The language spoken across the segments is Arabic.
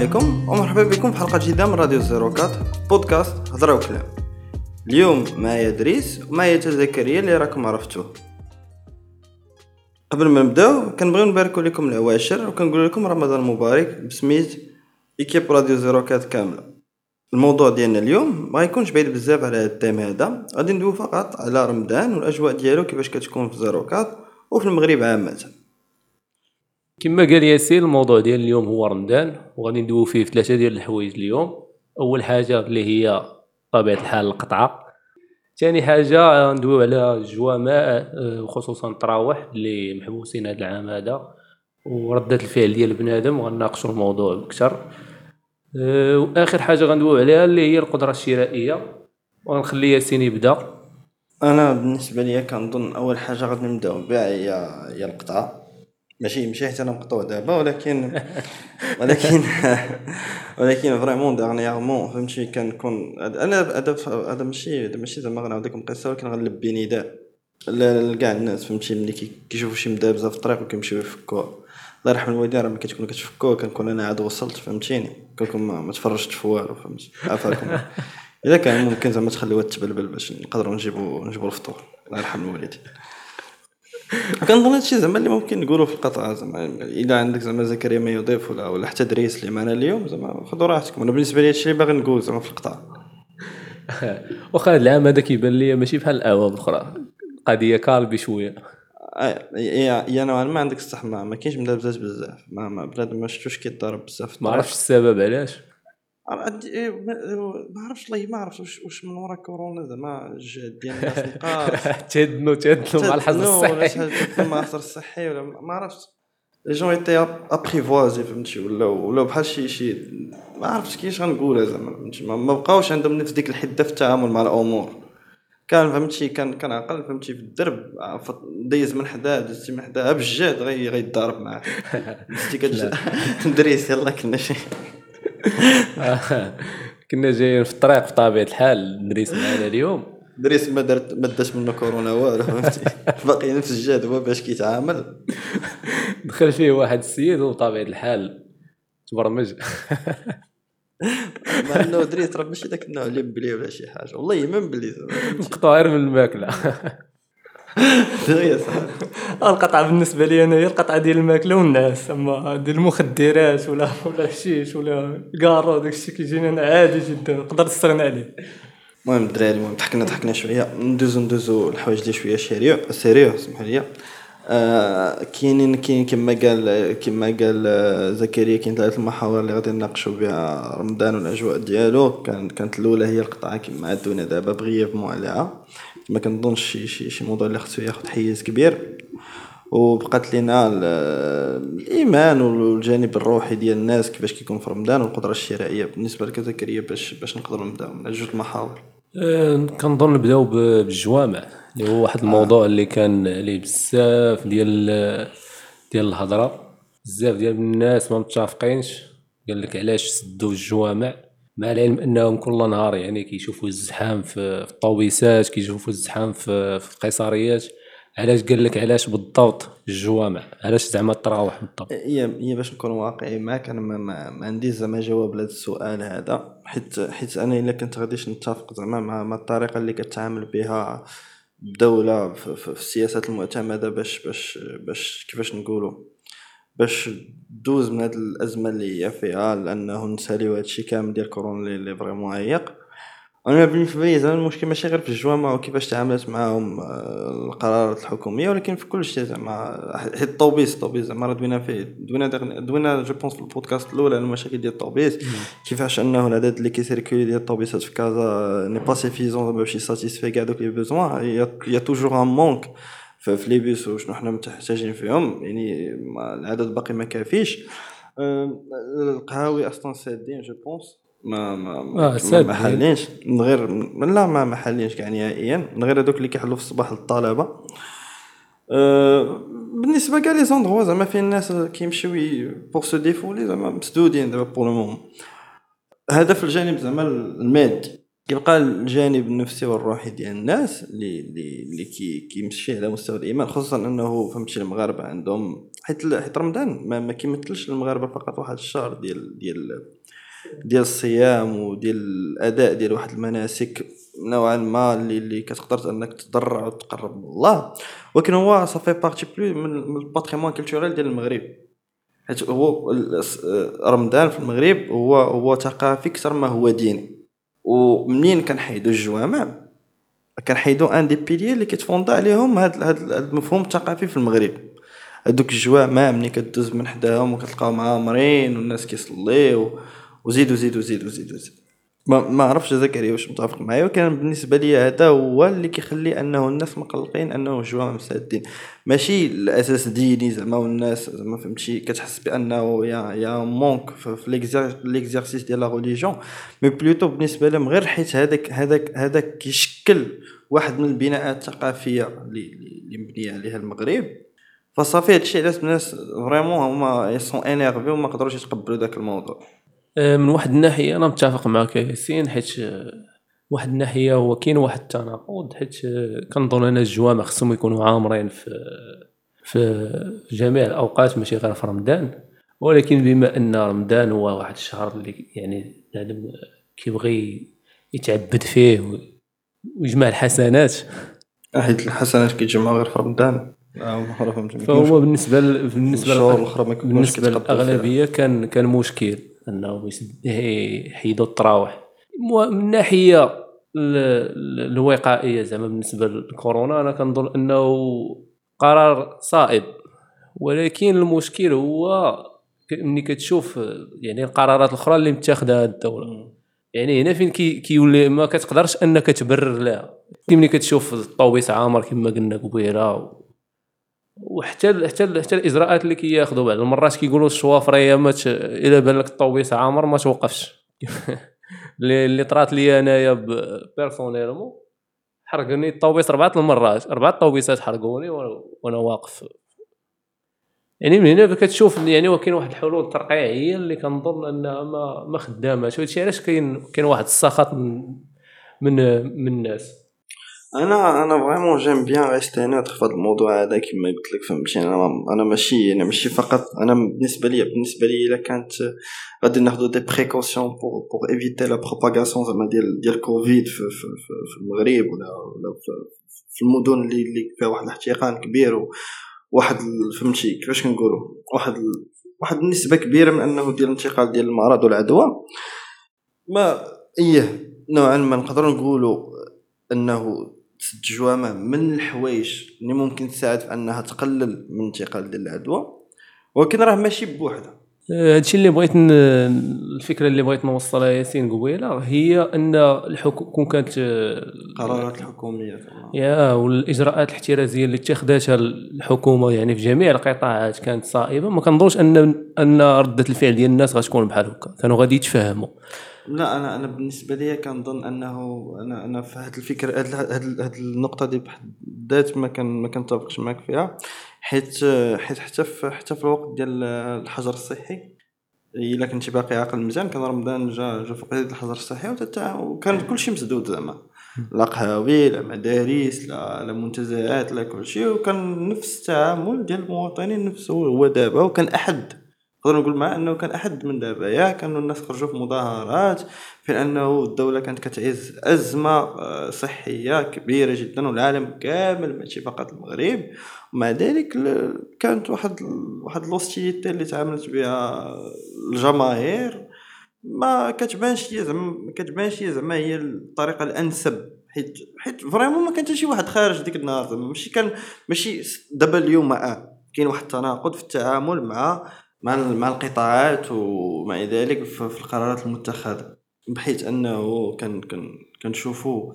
عليكم ومرحبا بكم في حلقة جديدة من راديو زيروكات بودكاست هضرة وكلام. اليوم معايا دريس ومعايا زكريا اللي راكم عرفتوه. قبل ما نبداو كنبغيو نباركو لكم العواشر وكنقول لكم رمضان مبارك بسميت équipe راديو زيروكات كاملة. الموضوع ديالنا اليوم ما يكونش بعيد بزاف على هذا ال thème هذا غادي ندوي فقط على رمضان والأجواء ديالو كيفاش كتكون في زيروكات وفي المغرب عامة. كما قال ياسين الموضوع ديال اليوم هو رمضان وغادي ندويو فيه في ثلاثة ديال الحوايج اليوم. أول حاجة اللي هي طبيعة الحال القطعة. ثاني حاجة ندويو على الجوامع آه، وخصوصا التراوح اللي محبوسين هذا العام هذا وردة الفعل ديال بنادم وغناقشوا الموضوع أكثر آه، وآخر حاجة غندويو عليها اللي هي القدرة الشرائية وغنخلي ياسين يبدأ. أنا بالنسبة ليا كنظن أول حاجة غادي نبدأو بها هي هي القطعة. ماشي ماشي حتى أنا مقطوع دابا ولكن ولكن ولكن vraiment dernièrement فهمتي كنكون أنا هذا هذا ماشي هذا ماشي زعما غنعاود لكم قصة ولكن غنلبي نداء لكاع الناس فهمتي ملي كيشوفوا شي مدابزه في الطريق وكيمشيو يفكوها الله يرحم الوالدين راه ملي كتكونوا كتفكوها كنكون أنا عاد وصلت فهمتيني. كنكون ما, تفرجت في والو فهمتي. عافاكم إذا كان ممكن زعما تخليوها تبلبل باش نقدروا نجيبوا نجيبوا الفطور. الله يرحم الوالدين. كنظن هادشي زعما اللي ممكن نقولوا في القطعه زعما إلا عندك زعما زكريا ما يضيف ولا ولا حتى دريس اللي معنا اليوم زعما خذوا راحتكم. أنا بالنسبة لي هادشي اللي باغي نقول زعما في القطعه واخا هذا العام هذا كيبان لي ماشي بحال الأعوام الاخرى قضية كالبي شوية. يا نوعا ما عندك الصح ما, ما كاينش مدابزات بزاف. ما, ما بنادم ما شفتوش كيضرب بزاف ما عرفتش السبب علاش؟ ما عرفتش والله ما عرفت واش واش من ورا كورونا زعما الجهد ديال الناس نقاص تهدنوا تهدنوا مع الحظر الصحي. مع الحظر الصحي ولا ما عرفتش les gens étaient apprivoisés فهمتي ولا ولا بحال شي شي ما عرفتش كيفاش غنقولها زعما فهمتي ما بقاوش عندهم نفس ديك الحدة في التعامل مع الأمور. كان فهمتي كان كان عقل فهمتي في الدرب دايز من حداه دزتي من حداه بالجاد غيضارب معاه. دزتي كتدريس يلاه كنا شي. كنا جايين في الطريق في طبيعة الحال دريس معنا اليوم. دريس ما درت ما داش منه كورونا والو فهمتي؟ باقي نفس الجاد هو باش كيتعامل. دخل فيه واحد السيد وطبيعه الحال تبرمج. مع إنه دريس راه ماشي داك النوع اللي مبلي ولا شي حاجة. والله ما مبلي مقطوع غير من الماكلة. القطعة بالنسبة لي أنا هي القطعة ديال الماكلة والناس أما ديال المخدرات ولا ولا الحشيش ولا الكارو داك الشيء كيجيني أنا عادي جدا نقدر نستغنى عليه. المهم الدراري المهم ضحكنا ضحكنا شوية ندوزو ندوزو الحوايج اللي شوية sérieux sérieux سمح لي كاينين كاين كما قال كما قال زكريا كاين ثلاث المحاور اللي غادي نناقشوا بها رمضان والأجواء ديالو. كانت كانت الأولى هي القطعة كما عدونا دابا brièvement عليها. ما كنظنش شي شي شي موضوع اللي خصو ياخذ حيز كبير. وبقات لينا الإيمان والجانب الروحي ديال الناس كيفاش كيكون في رمضان والقدرة الشرائية بالنسبة لك زكريا باش باش نقدروا نبداو من جوج المحاور. كنظن نبداو بالجوامع اللي هو واحد الموضوع اللي كان عليه بزاف ديال ديال الهضرة بزاف ديال الناس ما متفقينش. قال لك علاش سدوا الجوامع؟ مع العلم أنهم كل نهار يعني كيشوفوا الزحام في الطوبيسات كيشوفوا الزحام في في القيصريات. علاش قال لك علاش بالضبط الجوامع؟ علاش زعما التراوح بالضبط؟ هي هي باش نكون واقعي معك أنا ما, ما, ما زعما جواب لهذا السؤال هذا حيت حيت أنا إلا كنت غاديش نتفق زعما مع, مع الطريقة اللي كتعامل بها الدولة في السياسات المعتمدة باش باش باش كيفاش نقولوا؟ باش دوز من هاد الأزمة اللي هي فيها لأنه نساليو هادشي كامل ديال كورونا اللي vraiment عيق. أنا بالنسبة لي زعما المشكل ماشي غير في الجوامع وكيفاش تعاملت معاهم آه، القرارات الحكومية ولكن في كل شيء زعما حيت الطوبيس الطوبيس زعما راه دوينا فيه دوينا دوينا je pense في البودكاست الأولى على المشاكل ديال الطوبيس. كيفاش أنه العدد اللي كي circuler ديال الطوبيسات في كازا n'est pas suffisant باش ي satisfaire كاع دوك les besoins y a toujours un manque في les bus وشنو حنا محتاجين فيهم. يعني العدد باقي ما كافيش. القهاوي أصلا سادين je pense ما ما آه ما, ما حالينش من غير لا ما ما حالينش كاع نهائيا من غير هذوك اللي كيحلوا في الصباح للطلبة. أه بالنسبة كاع les endroits زعما فين الناس كيمشيو pour se défouler زعما مسدودين دابا pour le moment هذا في الجانب زعما المادي كيبقى الجانب النفسي والروحي ديال الناس اللي اللي اللي كي كيمشي على مستوى الإيمان خصوصا أنه فهمتي المغاربة عندهم حيت حيت رمضان ما, ما كيمثلش المغاربة فقط واحد الشهر ديال ديال ديال الصيام وديال الأداء ديال واحد المناسك نوعا ما اللي, اللي كتقدر أنك تضرع وتقرب من الله. ولكن هو ça fait partie plus من ال patrimoine culturel ديال المغرب. حيت هو رمضان في المغرب هو هو ثقافي أكثر ما هو ديني. ومنين كنحيدو الجوامع؟ كنحيدو un des piliers اللي كيت fonder عليهم هاد هاد المفهوم الثقافي في المغرب. هادوك الجوامع ملي كدوز من حداهم وكتلقاهم عامرين والناس كيصليو. وزيد وزيد وزيد وزيد وزيد. ما ما عرفتش زكريا واش متفق معايا ولكن بالنسبة لي هذا هو اللي كيخلي أنه الناس مقلقين أنه الجوامع مسادين ماشي الأساس ديني زعما والناس زعما فهمتي؟ كتحس بأنه y a y a manque في l'exercice ديال la religion mais plutôt بالنسبة لهم غير حيت هذاك هذاك هذاك كيشكل واحد من البناءات الثقافية اللي مبنية عليها المغرب. فصافي هادشي علاش الناس vraiment هما ils sont énervés وما قدروش يتقبلوا ذاك الموضوع. من واحد الناحية أنا متفق معك ياسين حيت آه، واحد الناحية هو كاين واحد التناقض حيت آه، كنظن أن الجوامع خصهم يكونوا عامرين في في جميع الأوقات ماشي غير في رمضان. ولكن بما أن رمضان هو واحد الشهر اللي يعني العالم كيبغي يتعبد فيه ويجمع الحسنات. حيت الحسنات كيتجمعوا غير في رمضان. فهو بالنسبة بالنسبة بالنسبة للأغلبية كان كان مشكل. أنه يحيدوا التراوح من ناحية الوقائية زعما بالنسبة للكورونا أنا كنظن أنه قرار صائب. ولكن المشكل هو ملي كتشوف يعني القرارات الأخرى اللي متاخذه الدولة. يعني هنا فين كيولي ما كتقدرش أنك تبرر لها ملي كتشوف الطوبيس عامر كما قلنا قبيلة وحتى حتى حتى الإجراءات اللي كياخذوا بعض. المرات كيقولوا الشوافريه ما إلا بان لك الطوبيس عامر ما توقفش. اللي طرات لي أنايا personnellement حرقني الطوبيس اربعه المرات. اربعه طوبيسات حرقوني وأنا واقف. يعني من هنا كتشوف يعني كاين واحد الحلول ترقيعية اللي كنظن أنها ما ما خداماش. وهادشي علاش كاين كاين واحد السخط من من, من الناس. أنا أنا vraiment j'aime bien rester neutre في هذا الموضوع هذا كما قلت لك فهمتي أنا أنا ماشي أنا ماشي فقط أنا بالنسبة لي بالنسبة لي إلا كانت غادي ناخذ des précautions pour pour éviter la propagation زعما ديال ديال كوفيد في, في, في, في المغرب ولا ولا في, في المدن اللي اللي فيها واحد الاحتقان كبير وواحد فهمتي؟ كيفاش كنقولوا واحد واحد النسبة كبيرة من أنه ديال الانتقال ديال المرض والعدوى. ما إيه نوعا ما نقدروا نقولوا أنه الجوامع من الحوايج اللي ممكن تساعد في أنها تقلل من انتقال ديال العدوى. ولكن راه ماشي بوحدها. آه، هادشي اللي بغيت الفكرة اللي بغيت نوصلها ياسين قبيلة هي أن الحكم كون كانت القرارات آه، الحكومية. يا والإجراءات الاحترازية اللي اتخذتها الحكومة يعني في جميع القطاعات كانت صائبة. ما كنظنش ان أن ردة الفعل ديال الناس غتكون بحال هكا. كانوا غادي يتفاهموا. لا أنا أنا بالنسبة لي كنظن أنه أنا أنا في هذه الفكرة هذه النقطة دي بحد ذات ما كان ما كنتفقش معك فيها حيت حيت حتى في حتى في الوقت ديال الحجر الصحي إلا كنتي باقي عاقل مزيان كان رمضان جا جا فوق الحجر الصحي وكان كلشي مسدود زعما. لا قهاوي لا مدارس لا لا منتزهات لا كلشي وكان نفس التعامل ديال المواطنين نفسه هو دابا وكان أحد. نقدر نقول مع أنه كان أحد من دابا يا كانوا الناس خرجوا في مظاهرات في أنه الدولة كانت كتعز أزمة آه، صحية كبيرة جدا والعالم كامل ماشي فقط المغرب. ومع ذلك كانت واحد واحد l'hostilité اللي تعاملت بها الجماهير. ما كتبانش هي زعما ما كتبانش هي زعما هي الطريقة الأنسب حيت حيت vraiment ما كان شي واحد خارج ديك النهار ماشي كان ماشي دابا اليوم آه كاين واحد التناقض في التعامل مع مع مع القطاعات ومع ذلك في القرارات المتخذة بحيث أنه كان كان كنشوفوا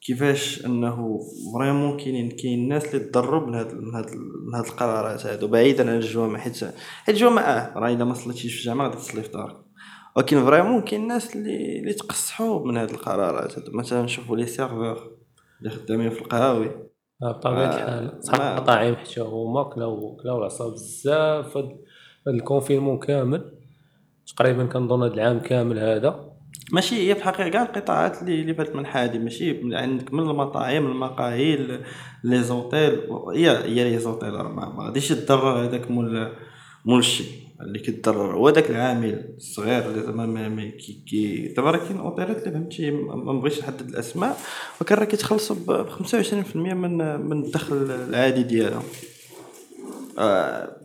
كيفاش أنه vraiment كاينين كاين ناس اللي تضروا من هاد من هاد من هاد القرارات هادو بعيدا عن الجوامع حيت حيت الجوامع آه راه إلا ما صليتيش في الجامع غادي تصلي في دارك. ولكن vraiment كاين ناس اللي اللي تقصحوا من هاد القرارات هادو. مثلا نشوفوا les serveurs اللي خدامين في القهاوي. بطبيعة الحال صحاب المطاعم حتى هما كلاو كلاو العصا بزاف ال confinement كامل. تقريبا كنظن هذا العام كامل هذا. ماشي هي في الحقيقة كاع القطاعات اللي اللي فاتت من حادي ماشي؟ عندك من المطاعم المقاهي les hôtels هي هي les hôtels راه ما غاديش تضرر هذاك مول مول الشي. اللي كيتضرر هو داك العامل الصغير اللي زعما ما كي كي دابا راه كاين اوتيلات اللي فهمتي؟ ما نبغيش نحدد الأسماء ولكن راه كيتخلصوا ب 25% من من الدخل العادي ديالهم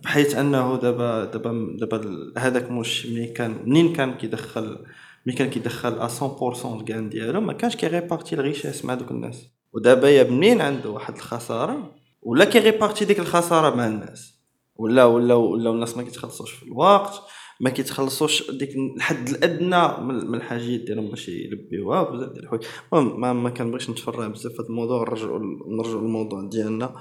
بحيث أنه دابا دابا دابا هذاك موش ملي كان منين كان كيدخل ملي كان كيدخل ا 100% ال gain ديالو؟ ما كانش كي répartir ال richesse مع دوك الناس. ودابا يا منين عنده واحد الخسارة؟ ولا كي répartir ديك الخسارة مع الناس. ولا ولا ولا الناس ما كيتخلصوش في الوقت ما كيتخلصوش ديك الحد الأدنى من الحاجيات ديالهم باش يلبيوها بزاف ديال الحوايج. المهم ما, ما كنبغيش نتفرع بزاف في هذا الموضوع نرجعوا نرجعوا للموضوع ديالنا.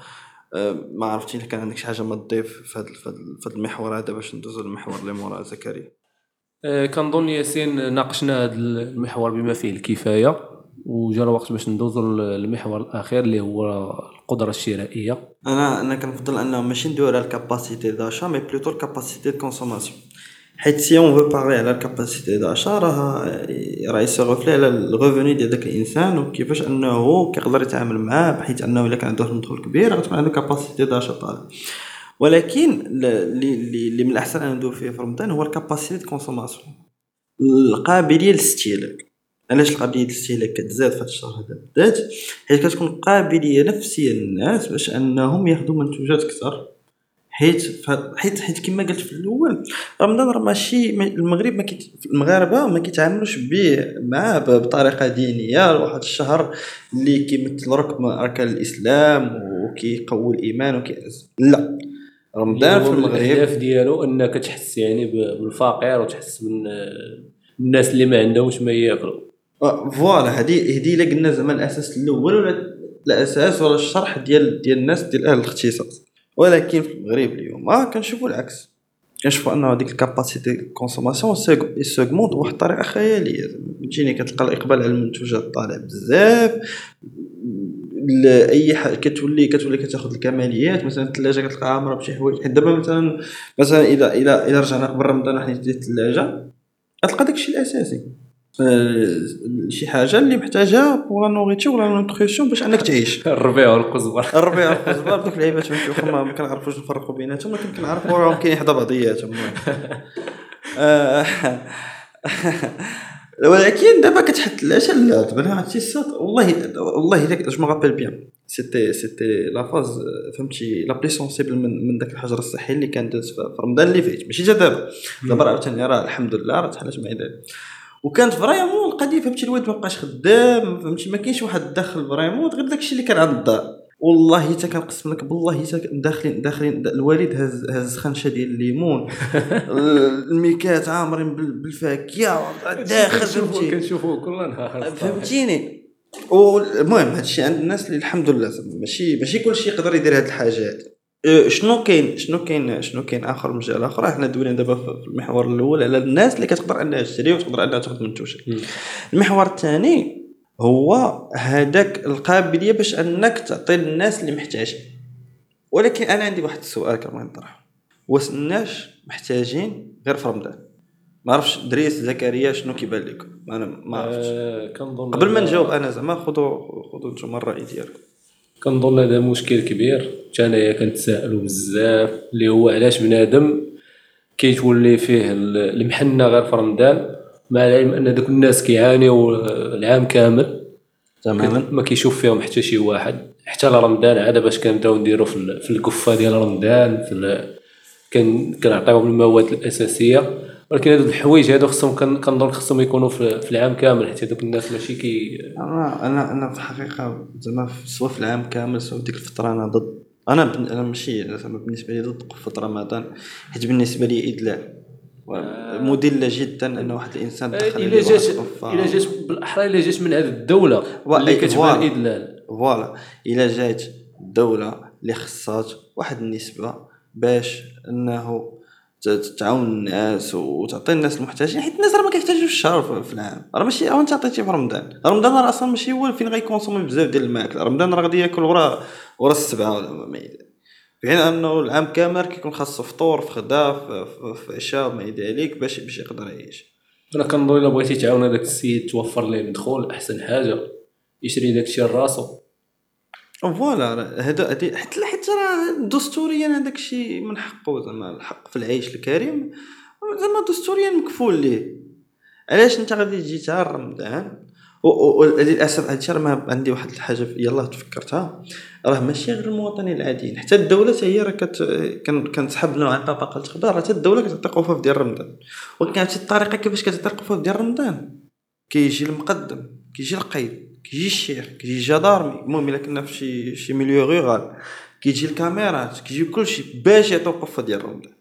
ما عرفتي إلا كان عندك شي حاجة ما تضيف في هذا في هذا- المحور هذا باش ندوزو للمحور اللي مورا زكريا. آه، كنظن ياسين ناقشنا هذا المحور بما فيه الكفاية وجا الوقت باش ندوزو للمحور الأخير اللي هو القدرة الشرائية. أنا أنا كنفضل أنه ماشي ندويو على ال capacité d'achat mais plutôt ال capacité de consommation حيت si on veut parler على ال capacité d'achat راه راه ي se refléter على ال revenu ديال داك الإنسان وكيفاش أنه كيقدر يتعامل معاه بحيث أنه إلا كان عنده مدخل كبير غتكون عنده capacité d'achat طالع ولكن اللي من الأحسن أن ندوي فيه في رمضان هو ال capacité de consommation القابليه للاستهلاك علاش القابليه للاستهلاك كتزاد في هذا الشهر هذا بالذات؟ حيت كتكون قابليه نفسيه للناس باش أنهم ياخذوا منتوجات أكثر حيت حيت حيت كما قلت في الأول رمضان راه ماشي ما- المغرب ما كيت المغاربة ما كيتعاملوش به معاه بطريقة دينية. واحد الشهر اللي كيمثل ركن من اركان الإسلام وكيقوي الإيمان وكيعز لا. رمضان في المغرب الأهداف ديالو إنك تحس يعني بالفقير وتحس من الناس اللي ما عندهمش ما ياكلوا. آه، voilà. هذه هذه إلا قلنا زعما الأساس الأول ولا الأساس ولا الشرح ديال ديال الناس ديال أهل الاختصاص. ولكن في المغرب اليوم آه كنشوفوا العكس. كنشوفوا أنه هذيك ال capacité consommation s'augmente بواحد الطريقة خيالية. فهمتيني كتلقى الإقبال على المنتوجات طالع بزاف. أي حاجة كتولي كتولي كتاخذ الكماليات. مثلا الثلاجه كتلقى عامره بشي حوايج. حيت دابا مثلا مثلا اذا اذا رجعنا قبل رمضان وحنا في الثلاجه غتلقى داكشي الأساسي. آه، شي حاجة اللي محتاجها pour la ولا la nutrition باش أنك تعيش. الربيع والقزبر. الربيع والقزبر دوك اللعيبات كنشوفهم ما كنعرفوش نفرقوا بيناتهم ولكن كنعرفوا راهم كاينين حدا بعضياتهم. آه، ولكن دابا كتحط العشاء أنا عرفتي الصوت؟ والله والله إلا je me rappelle bien c'était c'était la phase فهمتي la plus sensible من من داك الحجر الصحي اللي كان داز في رمضان اللي فات. ماشي جا دابا. دابا عاوتاني راه الحمد لله راه تحلت معايا دابا. وكانت vraiment القضية فهمتي؟ الوالد ما بقاش خدام فهمتي؟ ما كاينش واحد الدخل vraiment غير داكشي اللي كان عند الدار. والله حتى كنقسم لك بالله حتى داخلين داخلين الوالد هز هز خنشة ديال الليمون. الميكات عامرين بال- بالفاكهه داخل فهمتي؟ كنشوفوا كل نهار فهمتيني؟ والمهم هادشي عند الناس اللي الحمد لله ماشي ماشي كلشي يقدر يدير هاد الحاجات. شنو كاين شنو كاين شنو كاين آخر مجال اخر حنا دوينا دابا في المحور الأول على الناس اللي كتقدر أنها تشري وتقدر أنها تاخذ منتوجات مم. المحور الثاني هو هذاك القابلية باش أنك تعطي للناس اللي محتاجين. ولكن أنا عندي واحد السؤال كمان نطرحه. واش الناس محتاجين غير في رمضان؟ ما عرفتش دريس زكريا شنو كيبان لكم؟ أنا ما عرفتش. آه، كنظن قبل ما نجاوب أنا زعما خذوا خذوا نتوما الرأي ديالكم. كنظن هذا مشكل كبير. حتى انايا كنتسائلوا بزاف اللي هو علاش بنادم كيتولي فيه ال- المحنة غير في رمضان مع العلم أن دوك الناس كيعانيوا العام كامل. تماما. ما كيشوف فيهم حتى شي واحد. حتى لرمضان عاد باش كنبداو نديرو في ال- في القفه ديال رمضان في كنعطيوهم المواد الأساسية. ولكن هادو الحوايج هادو خصهم كن- كنظن خصهم يكونوا في العام كامل حيت هادوك الناس ماشي كي أنا أنا أنا في الحقيقة زعما سواء في العام كامل سواء في ديك الفترة أنا ضد أنا أنا ماشي زعما بالنسبة لي ضد فترة رمضان حيت بالنسبة لي إدلال مدلة جدا أن واحد الإنسان دخل إلا عليه واحد جات. إلا جات بالأحرى إلا جات من هذه الدولة اللي كتبان voilà. ادلال voilà إلا جات الدولة اللي خصات واحد النسبة باش أنه تعاون الناس وتعطي الناس المحتاجين حيت الناس راه ما كيحتاجوش الشهر في- العام. راه ماشي راه انت عطيتي في رمضان. رمضان راه أصلا ماشي هو فين غي consommer بزاف ديال الماكلة. رمضان راه غادي ياكل ورا ورا السبعة ما. في حين أنه العام كامل كيكون خاصو فطور في غدا في, عشاء إلى ذلك باش باش يقدر يعيش. أنا كنظن إلا بغيتي تعاون هذاك السيد توفر ليه الدخول أحسن حاجة. يشري داك الشيء لراسو. فوالا هذا حتى حيت راه دستوريا هذاك الشيء من حقه زعما الحق في العيش الكريم زعما دستوريا مكفول ليه. علاش انت غادي تجي تاع رمضان وللاسف هادشي راه ما عندي واحد الحاجة يلاه تفكرتها. راه ماشي غير المواطنين العاديين حتى الدولة هي راه كت كنسحب لنا عن طبقه الخضار حتى الدولة كتعطي قفاف ديال رمضان. ولكن عرفتي الطريقة كيفاش كتعطي القفاف ديال رمضان؟ كيجي المقدم كيجي القيد. كيجي الشيخ كيجي الجدارمي المهم إلا كنا في شي شي milieu rural كيجي الكاميرات كيجي كلشي باش يعطيو قفه ديال رمضان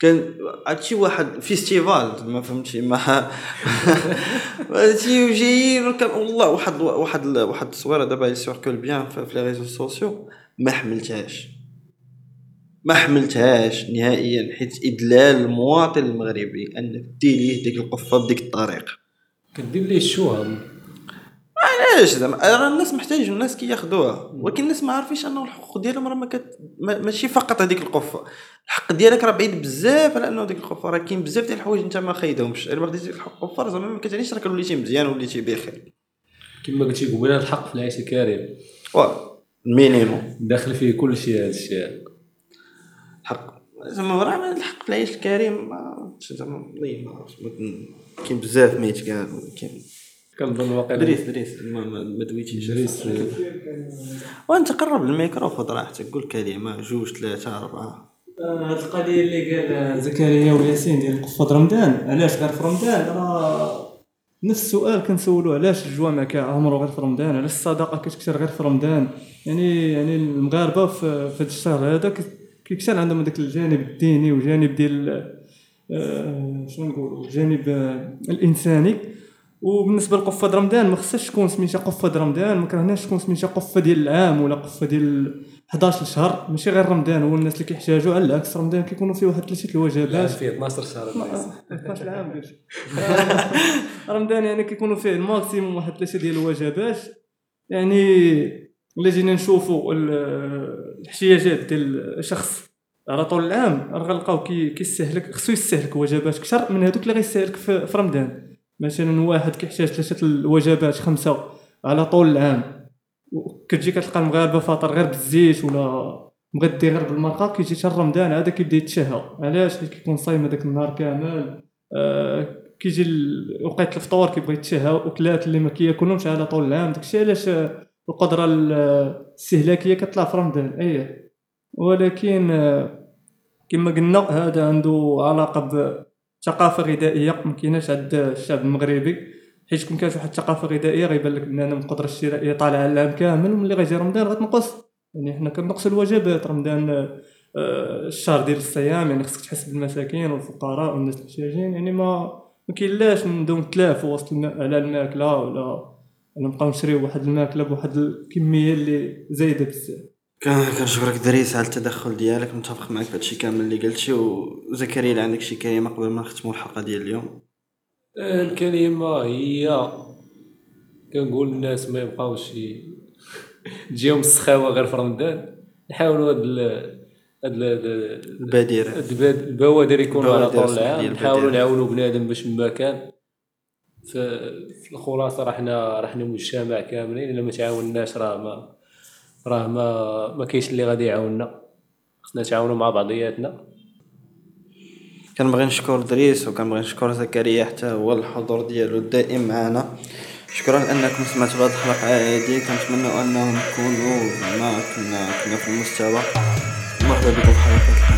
كان هادشي واحد festival ما فهمتي ما هادشي جايين والله واحد واحد واحد التصويره دابا ي circule bien في les réseaux sociaux ما حملتهاش. ما حملتهاش نهائيا حيت إدلال المواطن المغربي انك دير ليه ديك القفة بديك الطريقة كدير ليه الشوهم علاش زعما؟ راه الناس محتاجين الناس كياخذوها ولكن الناس ما عارفينش أنه الحقوق ديالهم راه ما كت... ما- ماشي فقط هذيك القفة. الحق ديالك راه بعيد بزاف على أنه ديك القفة راه كاين بزاف ديال الحوايج أنت ما خايدهمش إلا ما الحق القفه زعما ما كتعنيش راك وليتي مزيان وليتي بخير. كما قلتي قبيلة الحق في العيش الكريم. voilà ال minimum داخل فيه كل شيء هذا الشيء. الحق. زعما راه الحق في العيش الكريم ما زعما ما عرفتش كاين بزاف ما يتقال كاين كنظن واقيلا دريس دريس. ما, ما, ما دويتيش دريس وانت قرب الميكرو خذ راحتك. قول كلمة. جوج ثلاثة أربعة. هاد القضية اللي قال زكريا وياسين ديال قفة رمضان. علاش غير في رمضان؟ راه نفس السؤال كنسولو علاش الجوامع كيعمرو غير في رمضان؟ علاش الصدقة كتكثر غير في رمضان؟ يعني يعني المغاربة في في هذا الشهر هذا كيكثر عندهم هذاك الجانب الديني وجانب ديال آه، شنو نقولوا؟ الجانب آه، الإنساني. وبالنسبة لقفة رمضان ما خصهاش تكون سميتها قفة رمضان ما كرهناش تكون سميتها قفة ديال العام ولا قفة ديال 11 شهر ماشي غير رمضان هو الناس اللي كيحتاجوا على العكس. رمضان كيكونوا فيه واحد ثلاثة الوجبات. فيه 12 شهر. 12 عام. رمضان يعني كيكونوا فيه ال maximum واحد ثلاثة ديال الوجبات. يعني إلا جينا نشوفوا ال- الاحتياجات ديال الشخص على طول العام راه غنلقاو كي- كيستهلك خصو يستهلك وجبات أكثر من هذوك اللي غيستهلك في رمضان. مثلا واحد كيحتاج ثلاثة الوجبات خمسة على طول العام. وكتجي كتلقى المغاربة فاطر غير بالزيت ولا مغدي غير بالمرقة كيجي حتى رمضان عاد كيبدا يتشهى علاش؟ كيكون صايم هذاك النهار كامل. آه كيجي وقيت الفطور كيبغي يتشهى وكلات اللي ما كياكلهمش على طول العام. داكشي علاش القدرة ال- الاستهلاكية كتطلع في رمضان؟ إيه. ولكن آه، كما قلنا هذا عنده علاقة بثقافه غذائية ما كايناش عند الشعب المغربي حيت كون كانت واحد الثقافة غذائية غيبان لك بان القدره الشرائيه طالعه العام كامل وملي غيجي رمضان غتنقص. يعني حنا كنقصوا الوجبات رمضان آه، الشهر ديال الصيام يعني خصك تحس بالمساكين والفقراء والناس المحتاجين يعني ما ما كاينلاش ندوم نتلافوا وسط الم... على الماكلة ولا نبقاو نشريو واحد الماكلة بواحد الكمية اللي زايدة بزاف. كنشكرك دريس على التدخل ديالك متفق معك بهادشي كامل اللي قلتي وزكريا عندك شي كلمة قبل ما نختموا الحلقة ديال اليوم؟ الكلمة هي كنقول للناس ما يبقاوش تجيهم السخاوة غير في رمضان. نحاولوا هاد هاد ال- ال- البادره هاد الباد- البوادر يكونوا على طول العام. نحاولوا. نعاونوا بنادم باش ما كان. في في الخلاصة راه حنا راه حنا مجتمع كاملين إلا ما تعاوناش راه ما راه ما ما كاينش اللي غادي يعاوننا. خصنا نتعاونوا مع بعضياتنا. كنبغي نشكر دريس وكنبغي نشكر زكريا حتى هو الحضور ديالو الدائم معنا. شكرا لانكم سمعتوا هذه الحلقة هذه كنتمنى أنهم نكونوا زعما كنا كنا في المستوى. مرحبا بكم في حلقة